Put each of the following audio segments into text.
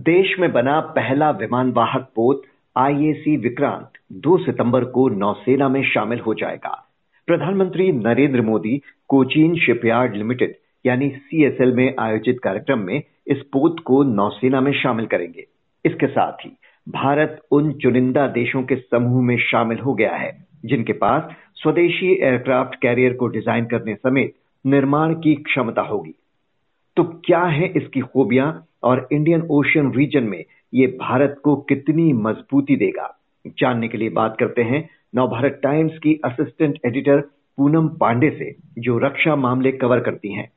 देश में बना पहला विमान वाहक पोत आईएसी विक्रांत 2 सितंबर को नौसेना में शामिल हो जाएगा। प्रधानमंत्री नरेंद्र मोदी कोचीन शिपयार्ड लिमिटेड यानी सीएसएल में आयोजित कार्यक्रम में इस पोत को नौसेना में शामिल करेंगे। इसके साथ ही भारत उन चुनिंदा देशों के समूह में शामिल हो गया है, जिनके पास स्वदेशी एयरक्राफ्ट कैरियर को डिज़ाइन करने समेत निर्माण की क्षमता होगी। तो क्या है इसकी खूबियाँ? और इंडियन ओशियन रीजन में ये भारत को कितनी मजबूती देगा? जानने के लिए बात करते हैं नवभारत टाइम्स की असिस्टेंट एडिटर पूनम पांडे से, जो रक्षा मामले कवर करती हैं।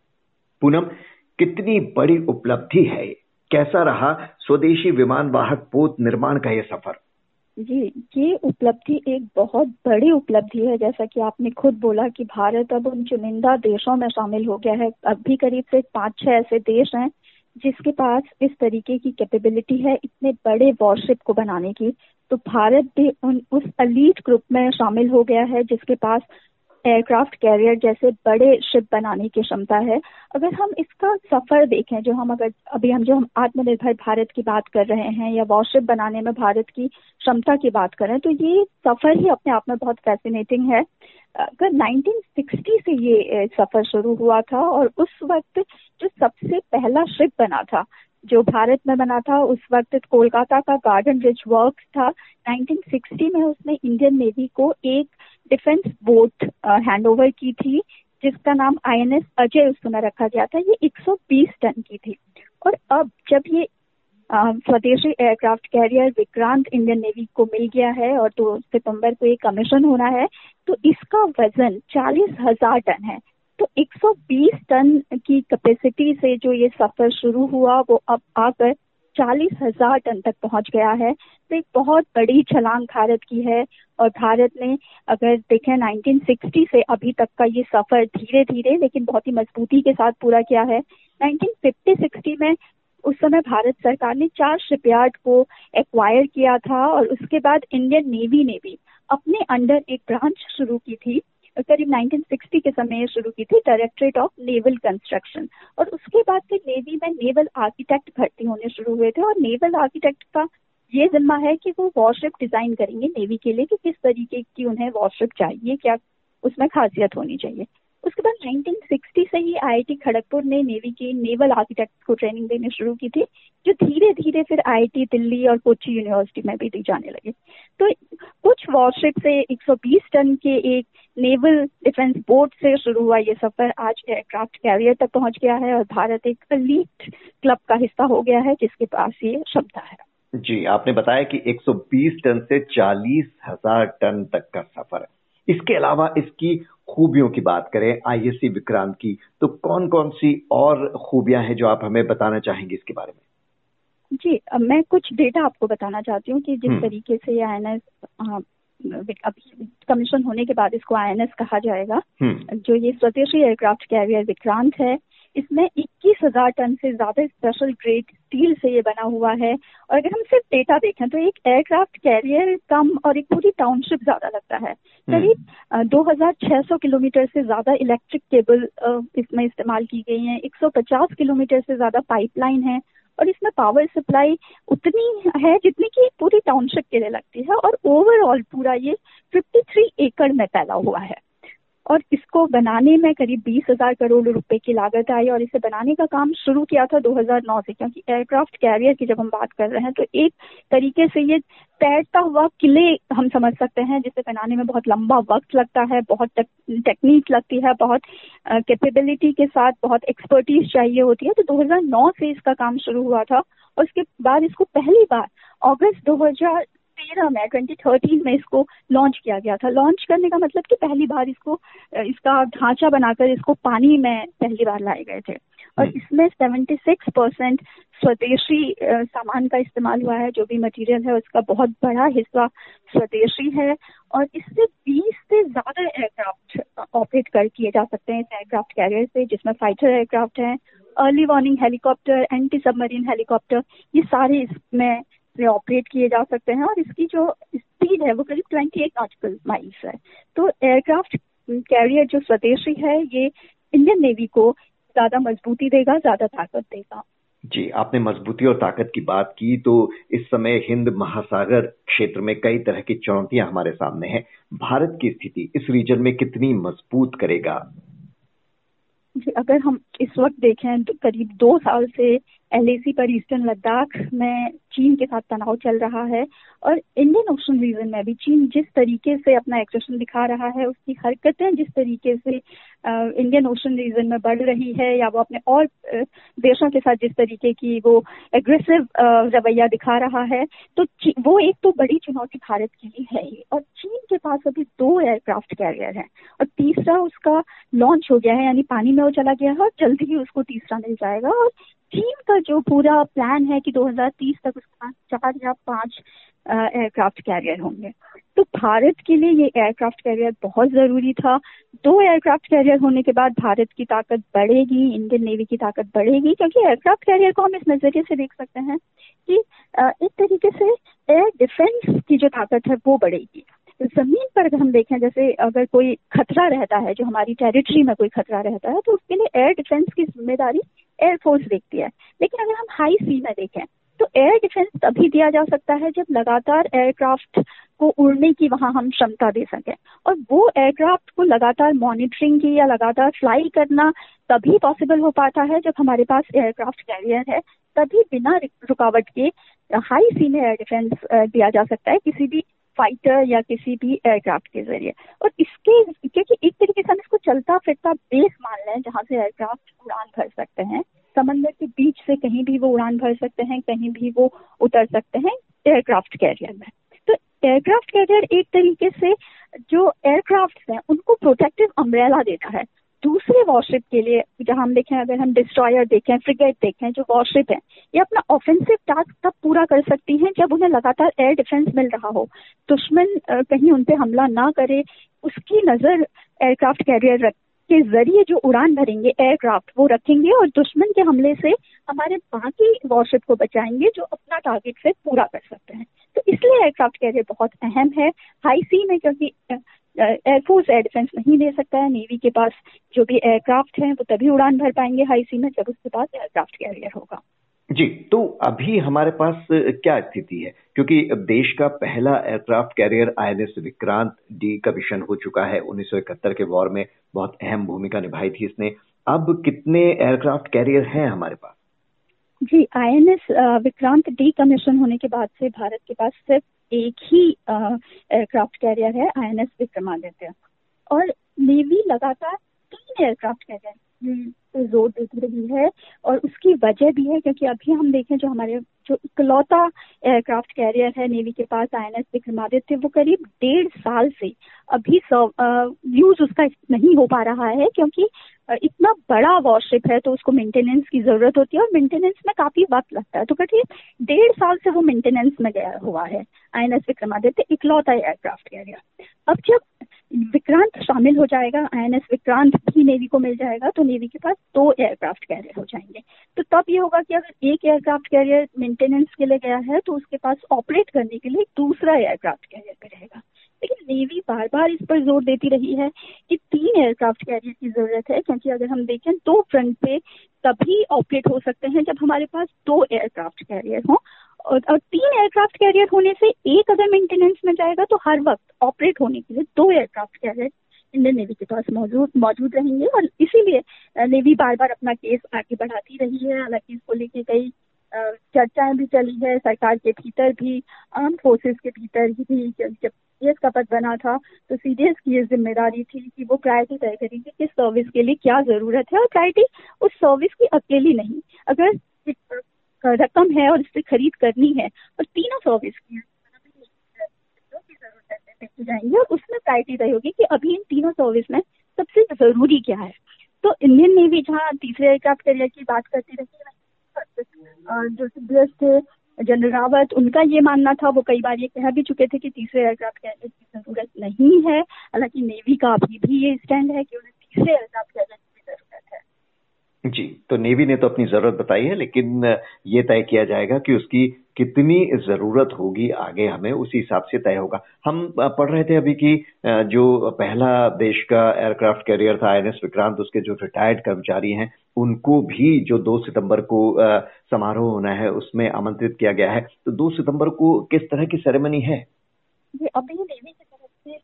पूनम, कितनी बड़ी उपलब्धि है कैसा रहा स्वदेशी विमान वाहक पोत निर्माण का यह सफ़र? जी, ये उपलब्धि एक बहुत बड़ी उपलब्धि है। जैसा कि आपने खुद बोला कि भारत अब उन चुनिंदा देशों में शामिल हो गया है। अब भी करीब से पाँच छह ऐसे देश हैं जिसके पास इस तरीके की कैपेबिलिटी है, इतने बड़े वॉरशिप को बनाने की तो भारत भी उन, उस अलीट ग्रुप में शामिल हो गया है, जिसके पास एयरक्राफ्ट कैरियर जैसे बड़े शिप बनाने की क्षमता है। अगर हम इसका सफ़र देखें, जो हम अगर, अभी हम जो हम आत्मनिर्भर भारत की बात कर रहे हैं या वॉरशिप बनाने में भारत की क्षमता की बात करें तो ये सफ़र ही अपने आप में बहुत फैसिनेटिंग है। अगर 1960 से ये सफ़र शुरू हुआ था और उस वक्त जो सबसे पहला शिप बना था जो भारत में बना था, उस वक्त कोलकाता का गार्डन रिच वर्क था। 1960 में उसने इंडियन नेवी को एक डिफेंस बोट हैंड ओवर की थी, जिसका नाम आईएनएस अजय उस समय रखा गया था। ये 120 टन की थी। और अब जब ये स्वदेशी aircraft carrier Vikrant Indian navy को मिल गया है और दो तो सितंबर को ये कमीशन होना है तो इसका वज़न चालीस हज़ार टन है। तो 120 टन की कैपेसिटी से जो ये सफ़र शुरू हुआ, वो अब आकर चालीस हज़ार टन तक पहुँच गया है। तो एक बहुत बड़ी छलांग भारत की है और भारत ने अगर देखें 1960 से अभी तक का ये सफ़र धीरे धीरे लेकिन बहुत ही मजबूती के साथ पूरा किया है। 1950-60 में उस समय भारत सरकार ने चार शिपयार्ड को एक्वायर किया था और उसके बाद इंडियन नेवी ने भी अपने अंडर एक ब्रांच शुरू की थी। करीब 1960 के समय शुरू की थी डायरेक्टरेट ऑफ़ नेवल कंस्ट्रक्शन और उसके बाद फिर नेवी में नेवल आर्किटेक्ट भर्ती होने शुरू हुए थे और नेवल आर्किटेक्ट का ये जिम्मा है कि वो वॉरशिप डिज़ाइन करेंगे नेवी के लिए कि किस तरीके की उन्हें वॉरशिप चाहिए, क्या उसमें खासियत होनी चाहिए। उसके बाद 1960 से ही आईआईटी खड़गपुर ने नेवी के नेवल आर्किटेक्ट को ट्रेनिंग देने शुरू की थी, जो धीरे धीरे फिर आईआईटी दिल्ली और कोची यूनिवर्सिटी में भी दी जाने लगे। तो कुछ वॉरशिप से 120 टन के एक नेवल डिफेंस बोर्ड से शुरू हुआ ये सफ़र। आज एयरक्राफ्ट कैरियर तक पहुँच गया है और भारत एक अलीट क्लब का हिस्सा हो गया है जिसके पास ये क्षमता है। जी आपने बताया कि 120 टन से चालीस हज़ार टन तक का सफ़र है। इसके अलावा इसकी खूबियों की बात करें आईएससी विक्रांत की तो कौन कौन सी और खूबियाँ हैं जो आप हमें बताना चाहेंगे इसके बारे में? जी मैं कुछ डेटा आपको बताना चाहती हूँ कि जिस हम्म। तरीके से ये आई कमीशन होने के बाद इसको आई कहा जाएगा। हम्म। जो ये स्वदेशी एयरक्राफ्ट कैरियर विक्रांत है इसमें इक्कीस हज़ार टन से ज़्यादा स्पेशल ग्रेड स्टील से ये बना हुआ है। और अगर हम सिर्फ़ डेटा देखें तो एक एयरक्राफ्ट कैरियर कम और एक पूरी टाउनशिप ज़्यादा लगता है। हम्म। करीब दो हज़ार छह सौ किलोमीटर से ज़्यादा इलेक्ट्रिक केबल इसमें इस्तेमाल की गई है। 150 किलोमीटर से ज़्यादा पाइपलाइन है। और इसमें पावर सप्लाई उतनी है जितनी की पूरी टाउनशिप के लिए लगती है और ओवरऑल पूरा ये 53 एकड़ में फैला हुआ है। और इसको बनाने में करीब बीस हज़ार करोड़ रुपए की लागत आई और इसे बनाने का काम शुरू किया था 2009 से, क्योंकि एयरक्राफ्ट कैरियर की जब हम बात कर रहे हैं तो एक तरीके से ये तैरता हुआ किले हम समझ सकते हैं, जिसे बनाने में बहुत लंबा वक्त लगता है, बहुत टेक्निक लगती है, बहुत कैपेबिलिटी के साथ बहुत एक्सपर्टीज चाहिए होती है। तो 2009 से इसका काम शुरू हुआ था और उसके बाद इसको पहली बार, अगस्त 2000 तेरह में ट्वेंटी थर्टीन में इसको लॉन्च किया गया था। लॉन्च करने का मतलब कि पहली बार इसको इसका ढांचा बनाकर इसको पानी में पहली बार लाए गए थे। और हम्म। इसमें सेवेंटी सिक्स परसेंट स्वदेशी सामान का इस्तेमाल हुआ है जो भी मटेरियल है उसका बहुत बड़ा हिस्सा स्वदेशी है। और इससे बीस से ज़्यादा एयरक्राफ्ट ऑपरेट कर किए जा सकते हैं इस एयरक्राफ्ट कैरियर से जिसमें फाइटर एयरक्राफ्ट है early warning helicopter anti submarine helicopter ये सारे इसमें से ऑपरेट किए जा सकते हैं और इसकी जो स्पीड है वो करीब ट्वेंटी एट नॉटिकल माइल्स है। तो एयरक्राफ्ट कैरियर जो स्वदेशी है ये इंडियन नेवी को ज़्यादा मजबूती देगा ज़्यादा ताकत देगा। जी आपने मजबूती और ताकत की बात की तो इस समय हिंद महासागर क्षेत्र में कई तरह की चुनौतियाँ हमारे सामने हैं। भारत की स्थिति इस रीजन में कितनी मज़बूत करेगा? जी अगर हम इस वक्त देखें तो करीब दो साल से एल पर ईस्टर्न लद्दाख में चीन के साथ तनाव चल रहा है और इंडियन ओशन रीजन में भी चीन जिस तरीके से अपना एक्सेशन दिखा रहा है, उसकी हरकतें जिस तरीके से इंडियन ओशन रीजन में बढ़ रही है या वो अपने और देशों के साथ जिस तरीके की वो एग्रेसिव रवैया दिखा रहा है तो वो एक तो बड़ी चुनौती भारत के लिए है ही। और चीन के पास अभी दो एयरक्राफ्ट कैरियर हैं और तीसरा उसका लॉन्च हो गया है, यानी पानी में वो चला गया है और जल्दी ही उसको तीसरा मिल जाएगा और चीन का जो पूरा प्लान है कि 2030 तक उसके पास चार या पाँच एयरक्राफ्ट कैरियर होंगे। तो भारत के लिए ये एयरक्राफ्ट कैरियर बहुत ज़रूरी था। दो एयरक्राफ्ट कैरियर होने के बाद भारत की ताकत बढ़ेगी इंडियन नेवी की ताकत बढ़ेगी, क्योंकि एयरक्राफ्ट कैरियर को हम इस नज़रिए से देख सकते हैं कि एक तरीके से एयर डिफेंस की जो ताकत है वो बढ़ेगी। ज़मीन पर अगर हम देखें, जैसे अगर कोई खतरा रहता है, जो हमारी टेरिटरी में कोई खतरा रहता है तो उसके लिए एयर डिफेंस की ज़िम्मेदारी एयरफोर्स देखती है। लेकिन अगर हम हाई सी में देखें तो एयर डिफेंस तभी दिया जा सकता है जब लगातार एयरक्राफ्ट को उड़ने की वहाँ हम क्षमता दे सकें। और वो एयरक्राफ्ट को लगातार मॉनिटरिंग की या लगातार फ्लाई करना तभी पॉसिबल हो पाता है जब हमारे पास एयरक्राफ्ट कैरियर है। तभी बिना रुकावट के हाई सी में एयर डिफेंस दिया जा सकता है। किसी भी फाइटर या किसी भी एयरक्राफ्ट के ज़रिए। और इसके, क्योंकि एक तरीके से हम इसको चलता फिरता बेस मान लें, जहाँ से एयरक्राफ्ट उड़ान भर सकते हैं, समंदर के बीच से कहीं भी वो उड़ान भर सकते हैं, कहीं भी वो उतर सकते हैं एयरक्राफ्ट कैरियर में। तो एयरक्राफ्ट कैरियर एक तरीके से जो एयरक्राफ्ट हैं, उनको प्रोटेक्टिव अम्ब्रेला देता है। दूसरे वॉरशिप के लिए, जहाँ हम देखें, अगर हम डिस्ट्रॉयर देखें फ्रिगेट देखें, जो वॉरशिप है, ये अपना ऑफेंसिव टास्क तब पूरा कर सकती हैं जब उन्हें लगातार एयर डिफेंस मिल रहा हो। दुश्मन कहीं उन पर हमला ना करे, उसकी नज़र एयरक्राफ्ट कैरियर के ज़रिए जो उड़ान भरेंगे एयरक्राफ्ट वो रखेंगे और दुश्मन के हमले से हमारे बाकी वॉरशिप को बचाएँगे, जो अपना टारगेट फिर पूरा कर सकते हैं। तो इसलिए एयरक्राफ्ट कैरियर बहुत अहम है। हाई सी में क्योंकि एयरफोर्स एयर डिफेंस नहीं दे सकता है। नेवी के पास जो भी एयरक्राफ्ट हैं वो तभी उड़ान भर पाएँगे हाई सी में जब उसके पास एयरक्राफ्ट कैरियर होगा। जी तो अभी हमारे पास क्या स्थिति है? क्योंकि देश का पहला aircraft carrier INS Vikrant decommission हो चुका है। उन्नीस सौ इकहत्तर के वॉर में बहुत अहम भूमिका निभाई थी इसने। अब कितने एयरक्राफ्ट कैरियर हैं हमारे पास? जी आईएनएस विक्रांत डी कमीशन होने के बाद से भारत के पास सिर्फ़ एक ही एयरक्राफ्ट कैरियर है आईएनएस विक्रमादित्य। और नेवी लगातार तीन एयरक्राफ्ट कैरियर ज़ोर देती रही है और उसकी वजह भी है क्योंकि अभी हम देखें जो हमारे, जो इकलौता एयरक्राफ्ट कैरियर है नेवी के पास आई एन एस विक्रमादित्य, वो करीब डेढ़ साल से अभी यूज़ उसका नहीं हो पा रहा है क्योंकि इतना बड़ा वॉरशिप है तो उसको मेंटेनेंस की ज़रूरत होती है और मेंटेनेंस में काफ़ी वक्त लगता है। तो कटिए डेढ़ साल से वो मेंटेनेंस में गया हुआ है। आई एन एस विक्रमादित्य, इकलौता एयरक्राफ्ट कैरियर अब जब विक्रांत शामिल हो जाएगा आई एन एस विक्रांत भी नेवी को मिल जाएगा तो नेवी के पास दो एयरक्राफ्ट कैरियर हो जाएँगे। तो तब ये होगा कि अगर एक एयरक्राफ्ट कैरियर मेंटेनेंस के लिए गया है तो उसके पास ऑपरेट करने के लिए दूसरा एयरक्राफ्ट कैरियर पे रहेगा। लेकिन नेवी बार बार इस पर ज़ोर देती रही है कि तीन एयरक्राफ्ट कैरियर की ज़रूरत है क्योंकि अगर हम देखें दो फ्रंट पे तभी ऑपरेट हो सकते हैं जब हमारे पास दो एयरक्राफ्ट कैरियर हों। और, और तीन एयरक्राफ्ट कैरियर होने से एक अगर मेंटेनेंस में जाएगा तो हर वक्त ऑपरेट होने के लिए दो एयरक्राफ्ट कैरियर इंडियन नेवी के पास मौजूद मौजूद रहेंगे। और इसीलिए नेवी बार बार अपना केस आगे बढ़ाती रही है हालाँकि इसको लेके कई चर्चाएँ भी चली है, सरकार के भीतर भी आर्म फोर्सेस के भीतर ही भी, जब सीडीएस का पद बना था तो सीडीएस की ये ज़िम्मेदारी थी कि वो प्रायोरिटी तय करेंगे किस सर्विस के लिए क्या ज़रूरत है और प्रायोरिटी उस सर्विस की अकेली नहीं। अगर रकम है और इससे खरीद करनी है, और तीनों सर्विस की जाएँगे, और उसमें प्रायोरिटी तय होगी कि अभी इन तीनों सर्विस में सबसे ज़रूरी क्या है। तो इंडियन नेवी जहाँ तीसरे एयरक्राफ्ट कैरियर की बात करती रही जो सिद्धेश थे, जनरल रावत, उनका ये मानना था, वो कई बार ये कह भी चुके थे कि तीसरे एयरक्राफ्ट कैरियर की ज़रूरत नहीं है। हालाँकि नेवी का अभी भी ये स्टैंड है कि उन्हें तीसरे एयरक्राफ्ट कैरियर जी तो नेवी ने तो अपनी ज़रूरत बताई है, लेकिन ये तय किया जाएगा कि उसकी कितनी ज़रूरत होगी आगे हमें, उसी हिसाब से तय होगा। हम पढ़ रहे थे अभी कि जो पहला देश का एयरक्राफ्ट कैरियर था, आईएनएस विक्रांत, उसके जो रिटायर्ड कर्मचारी हैं, उनको भी जो दो सितंबर को समारोह होना है, उसमें आमंत्रित किया गया है। तो दो सितंबर को किस तरह की सेरेमनी है? अभी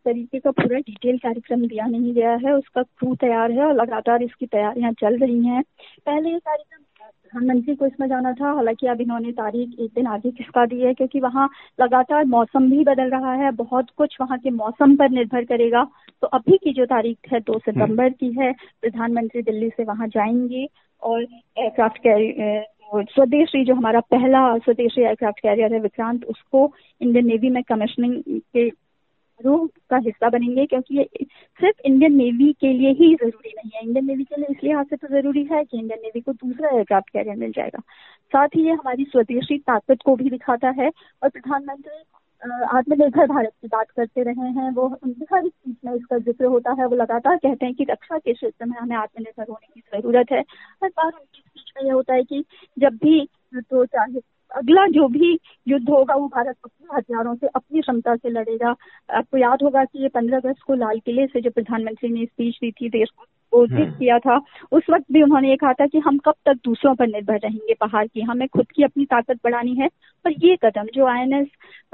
तरीके का पूरा डिटेल कार्यक्रम दिया नहीं गया है। उसका क्रू तैयार है और लगातार इसकी तैयारियाँ चल रही हैं। पहले ये कार्यक्रम प्रधानमंत्री को इसमें जाना था। हालाँकि अब इन्होंने तारीख एक दिन आगे खिसका दी है क्योंकि वहाँ लगातार मौसम भी बदल रहा है। बहुत कुछ वहाँ के मौसम पर निर्भर करेगा। तो अभी की जो तारीख है दो। सितंबर की है। प्रधानमंत्री दिल्ली से वहाँ जाएँगे और एयरक्राफ्ट कैरी स्वदेशी जो हमारा पहला स्वदेशी एयरक्राफ्ट कैरियर है विक्रांत, उसको इंडियन नेवी में कमिश्निंग के रूह का हिस्सा बनेंगे, क्योंकि ये सिर्फ़ इंडियन नेवी के लिए ही ज़रूरी नहीं है। इंडियन नेवी के लिए इसलिए हाथ से तो ज़रूरी है कि इंडियन नेवी को दूसरा एयरक्राफ्ट कैरियर मिल जाएगा। साथ ही ये हमारी स्वदेशी ताकत को भी दिखाता है और प्रधानमंत्री आत्मनिर्भर भारत की बात करते रहे हैं। वो उनकी हर चीज़ में इसका ज़िक्र होता है। वो लगातार कहते हैं कि रक्षा के क्षेत्र में हमें आत्मनिर्भर होने की ज़रूरत है। हर बार उनकी स्पीच में यह होता है कि जब भी तो चाहे अगला जो भी युद्ध होगा वो भारत अपने हथियारों से अपनी क्षमता से लड़ेगा। आपको याद होगा कि ये पंद्रह अगस्त को लाल किले से जो प्रधानमंत्री ने स्पीच दी थी देश को घोषित हम्म। किया था उस वक्त भी उन्होंने ये कहा था कि हम कब तक दूसरों पर निर्भर रहेंगे पहाड़ की। हमें खुद की अपनी ताकत बढ़ानी है पर ये कदम जो I N S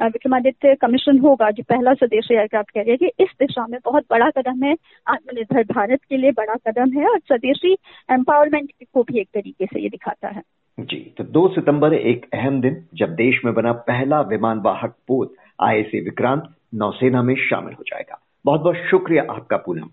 Vikramaditya commission होगा जो पहला स्वदेशी एयरक्राफ्ट कैरियर कि इस दिशा में बहुत बड़ा कदम है। आत्मनिर्भर भारत के लिए बड़ा कदम है और स्वदेशी एम्पावरमेंट को भी एक तरीके से ये दिखाता है। जी तो 2 सितंबर एक अहम दिन, जब देश में बना पहला विमान वाहक पोत आईएसी विक्रांत नौसेना में शामिल हो जाएगा। बहुत बहुत शुक्रिया आपका पूनम।